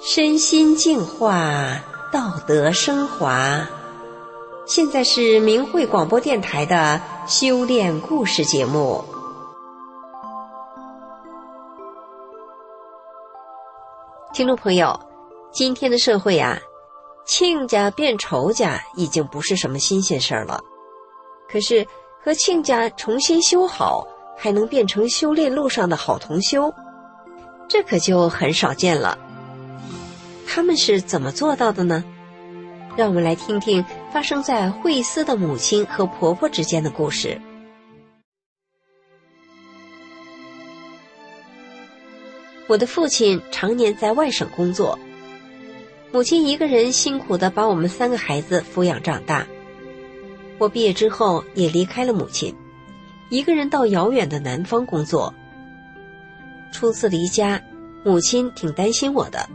身心净化，道德升华。现在是明慧广播电台的修炼故事节目。听众朋友，今天的社会啊，亲家变仇家已经不是什么新鲜事儿了。可是和亲家重新修好，还能变成修炼路上的好同修，这可就很少见了。他们是怎么做到的呢？让我们来听听发生在惠斯的母亲和婆婆之间的故事。我的父亲常年在外省工作，母亲一个人辛苦的把我们三个孩子抚养长大。我毕业之后也离开了母亲，一个人到遥远的南方工作。初次离家，母亲挺担心我的，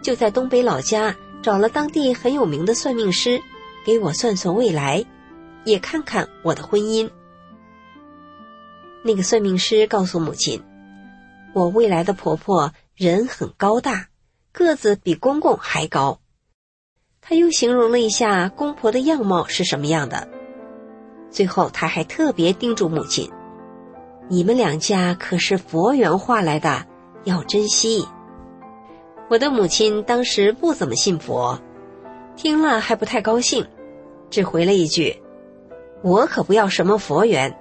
就在东北老家。找了当地很有名的算命师，给我算算未来，也看看我的婚姻。那个算命师告诉母亲，我未来的婆婆人很高大，个子比公公还高。他又形容了一下公婆的样貌是什么样的。最后他还特别叮嘱母亲：“你们两家可是佛缘化来的，要珍惜。”我的母亲当时不怎么信佛，听了还不太高兴，只回了一句：“我可不要什么佛缘。”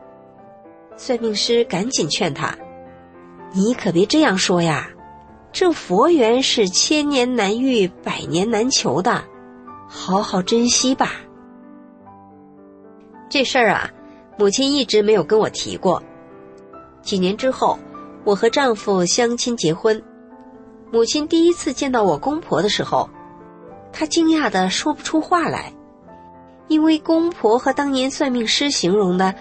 算命师赶紧劝他：“你可别这样说呀，这佛缘是千年难遇、百年难求的，好好珍惜吧。”这事儿啊，母亲一直没有跟我提过。几年之后，我和丈夫相亲结婚。母亲第一次见到我公婆的时候，她惊讶的说不出话来，因为公婆和当年算命师形容的，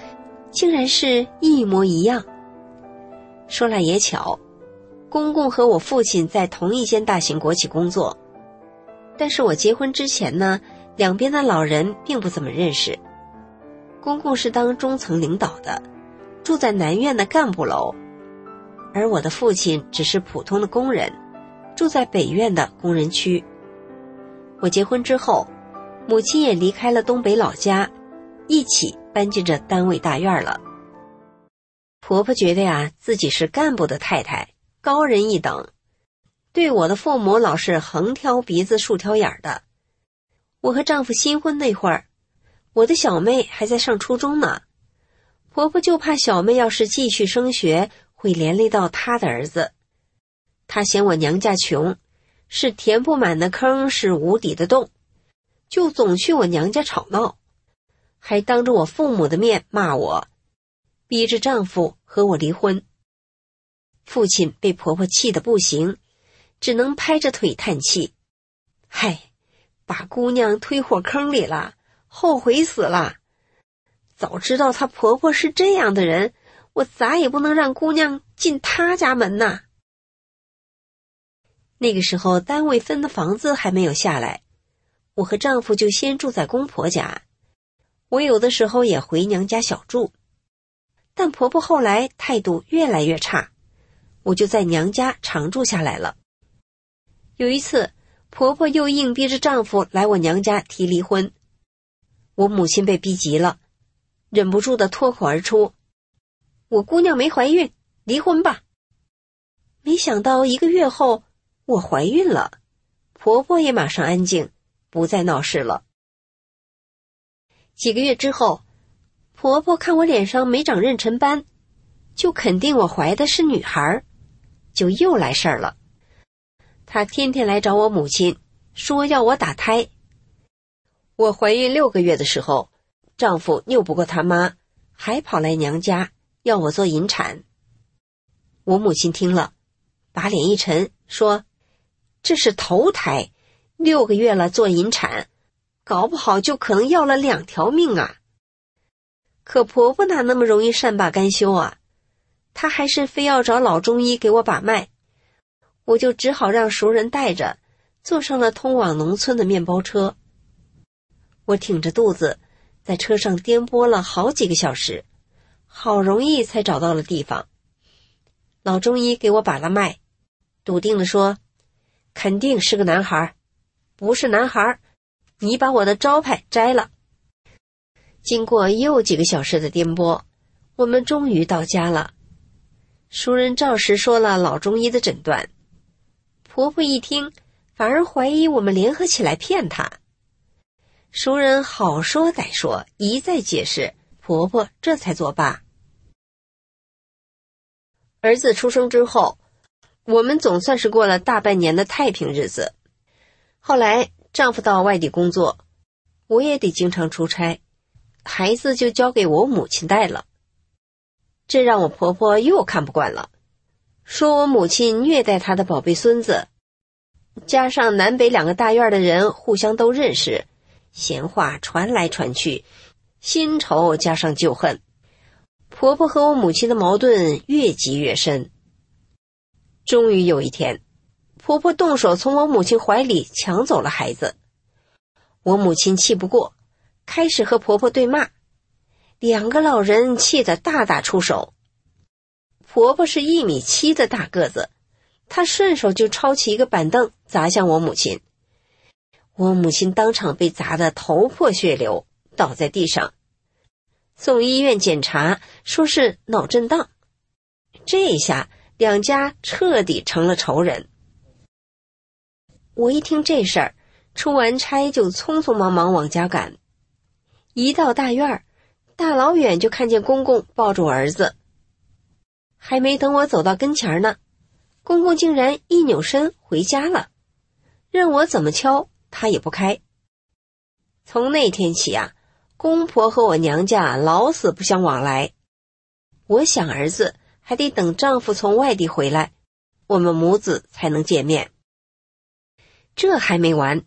竟然是一模一样。说来也巧，公公和我父亲在同一间大型国企工作，但是我结婚之前呢，两边的老人并不怎么认识。公公是当中层领导的，住在南院的干部楼，而我的父亲只是普通的工人。住在北院的工人区。我结婚之后，母亲也离开了东北老家，一起搬进这单位大院了。婆婆觉得呀，自己是干部的太太，高人一等，对我的父母老是横挑鼻子竖挑眼的。我和丈夫新婚那会儿，我的小妹还在上初中呢，婆婆就怕小妹要是继续升学，会连累到她的儿子。她嫌我娘家穷，是填不满的坑，是无底的洞，就总去我娘家吵闹，还当着我父母的面骂我，逼着丈夫和我离婚。父亲被婆婆气得不行，只能拍着腿叹气：“嗨，把姑娘推火坑里了，后悔死了！早知道她婆婆是这样的人，我咋也不能让姑娘进她家门呐。”那个时候，单位分的房子还没有下来，我和丈夫就先住在公婆家。我有的时候也回娘家小住，但婆婆后来态度越来越差，我就在娘家常住下来了。有一次，婆婆又硬逼着丈夫来我娘家提离婚，我母亲被逼急了，忍不住的脱口而出：“我姑娘没怀孕，离婚吧。”没想到一个月后。我怀孕了，婆婆也马上安静，不再闹事了。几个月之后，婆婆看我脸上没长妊娠斑，就肯定我怀的是女孩，就又来事儿了。她天天来找我母亲，说要我打胎。我怀孕六个月的时候，丈夫拗不过他妈，还跑来娘家要我做引产。我母亲听了，把脸一沉，说。这是头胎，六个月了做引产，搞不好就可能要了两条命啊！可婆婆哪那么容易善罢甘休啊？她还是非要找老中医给我把脉，我就只好让熟人带着，坐上了通往农村的面包车。我挺着肚子，在车上颠簸了好几个小时，好容易才找到了地方。老中医给我把了脉。笃定地说：“肯定是个男孩，不是男孩，你把我的招牌摘了。”经过又几个小时的颠簸，我们终于到家了。熟人照实说了老中医的诊断。婆婆一听，反而怀疑我们联合起来骗她。熟人好说歹说，一再解释，婆婆这才作罢。儿子出生之后，我们总算是过了大半年的太平日子。后来丈夫到外地工作，我也得经常出差。孩子就交给我母亲带了，这让我婆婆又看不惯了，说我母亲虐待她的宝贝孙子，加上南北两个大院的人互相都认识，闲话传来传去，新仇加上旧恨，婆婆和我母亲的矛盾越积越深。终于有一天，婆婆动手从我母亲怀里抢走了孩子，我母亲气不过。开始和婆婆对骂，两个老人气得大打出手。婆婆是一米七的大个子，她顺手就抄起一个板凳砸向我母亲，我母亲当场被砸得头破血流，倒在地上，送医院检查，说是脑震荡。这一下两家彻底成了仇人。我一听这事儿，出完差就匆匆忙忙往家赶。一到大院儿，大老远就看见公公抱着我儿子。还没等我走到跟前儿呢，公公竟然一扭身回家了，任我怎么敲他也不开。从那天起啊，公婆和我娘家老死不相往来。我想儿子还得等丈夫从外地回来，我们母子才能见面。这还没完，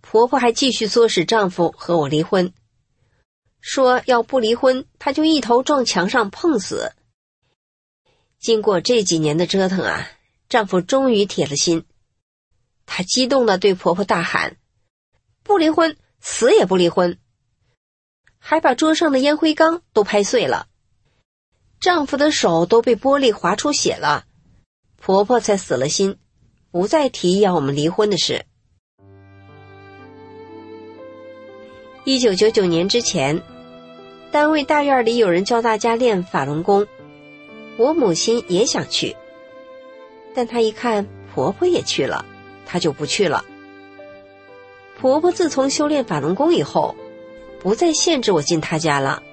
婆婆还继续唆使丈夫和我离婚。说要不离婚，他就一头撞墙上碰死。经过这几年的折腾啊，丈夫终于铁了心。她激动的对婆婆大喊：“不离婚，死也不离婚！”还把桌上的烟灰缸都拍碎了，丈夫的手都被玻璃划出血了，婆婆才死了心，不再提要我们离婚的事。一九九九年之前，单位大院里有人教大家练法轮功，我母亲也想去，但她一看婆婆也去了，她就不去了。婆婆自从修炼法轮功以后，不再限制我进她家了。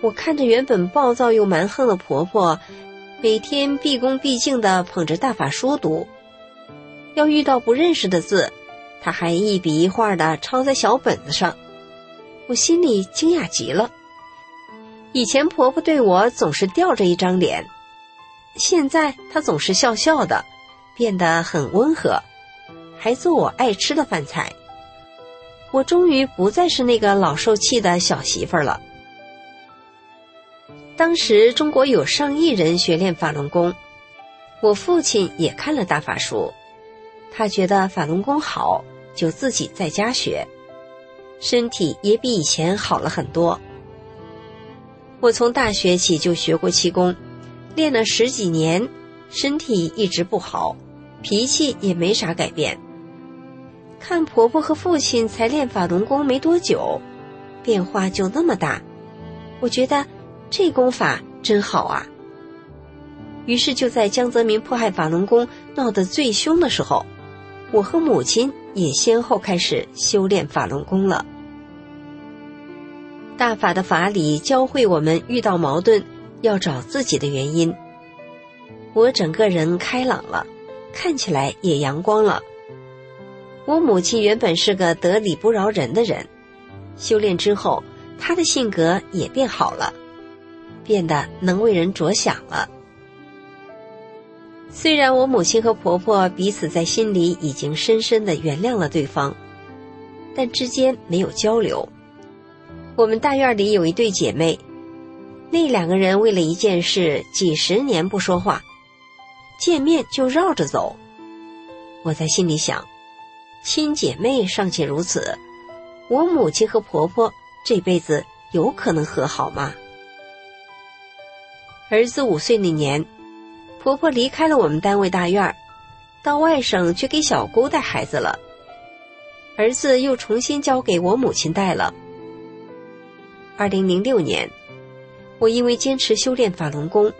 我看着原本暴躁又蛮横的婆婆，每天毕恭毕敬的捧着大法书读，要遇到不认识的字。他还一笔一画的抄在小本子上，我心里惊讶极了。以前婆婆对我总是吊着一张脸，现在她总是笑笑的，变得很温和，还做我爱吃的饭菜。我终于不再是那个老受气的小媳妇儿了。当时中国有上亿人学练法轮功，我父亲也看了大法书。他觉得法轮功好，就自己在家学，身体也比以前好了很多。我从大学起就学过气功，练了十几年，身体一直不好，脾气也没啥改变。看婆婆和父亲才练法轮功没多久，变化就那么大，我觉得这功法真好啊。于是就在江泽民迫害法轮功闹得最凶的时候。我和母亲也先后开始修炼法轮功了。大法的法理教会我们遇到矛盾要找自己的原因。我整个人开朗了，看起来也阳光了。我母亲原本是个得理不饶人的人，修炼之后，她的性格也变好了，变得能为人着想了。虽然我母亲和婆婆彼此在心里已经深深的原谅了对方，但之间没有交流。我们大院里有一对姐妹，那两个人为了一件事几十年不说话，见面就绕着走。我在心里想，亲姐妹尚且如此，我母亲和婆婆这辈子有可能和好吗？儿子五岁那年。婆婆离开了我们单位大院，到外省去给小姑带孩子了，儿子又重新交给我母亲带了。二零零六年，我因为坚持修炼法轮功，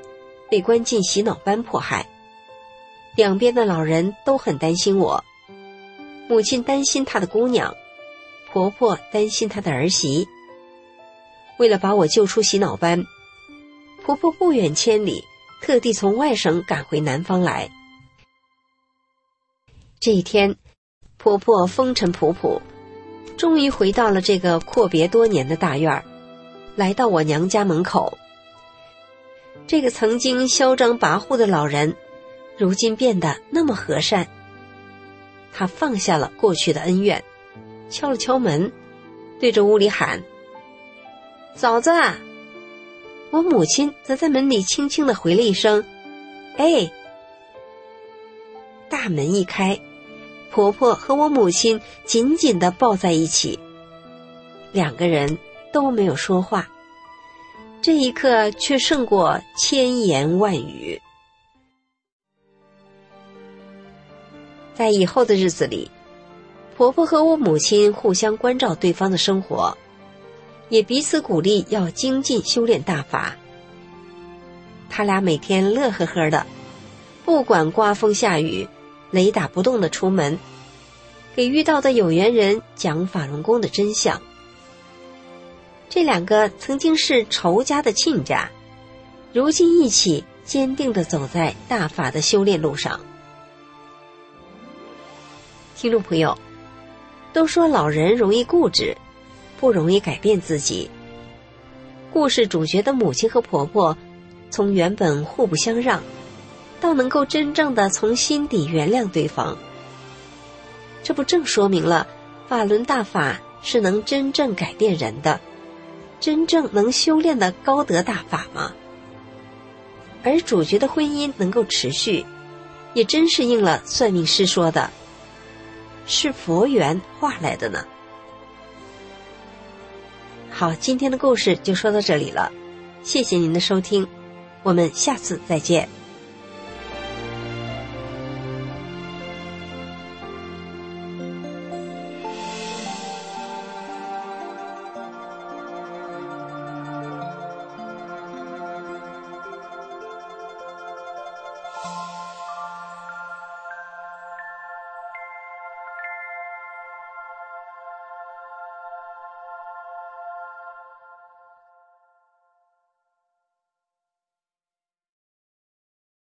被关进洗脑班迫害。两边的老人都很担心我，母亲担心她的姑娘，婆婆担心她的儿媳。为了把我救出洗脑班，婆婆不远千里，特地从外省赶回南方来。这一天，婆婆风尘仆仆，终于回到了这个阔别多年的大院儿，来到我娘家门口。这个曾经嚣张跋扈的老人，如今变得那么和善。他放下了过去的恩怨，敲了敲门，对着屋里喊：“嫂子。”我母亲则在门里轻轻的回了一声：“哎。”大门一开。婆婆和我母亲紧紧的抱在一起，两个人都没有说话。这一刻却胜过千言万语。在以后的日子里，婆婆和我母亲互相关照对方的生活，也彼此鼓励要精进修炼大法。他俩每天乐呵呵的，不管刮风下雨。雷打不动的出门，给遇到的有缘人讲法轮功的真相。这两个曾经是仇家的亲家，如今一起坚定的走在大法的修炼路上。听众朋友，都说老人容易固执，不容易改变自己。故事主角的母亲和婆婆，从原本互不相让。到能够真正的从心底原谅对方，这不正说明了法轮大法是能真正改变人的、真正能修炼的高德大法吗？而主角的婚姻能够持续，也真是应了算命师说的，是佛缘化来的呢。好，今天的故事就说到这里了，谢谢您的收听，我们下次再见。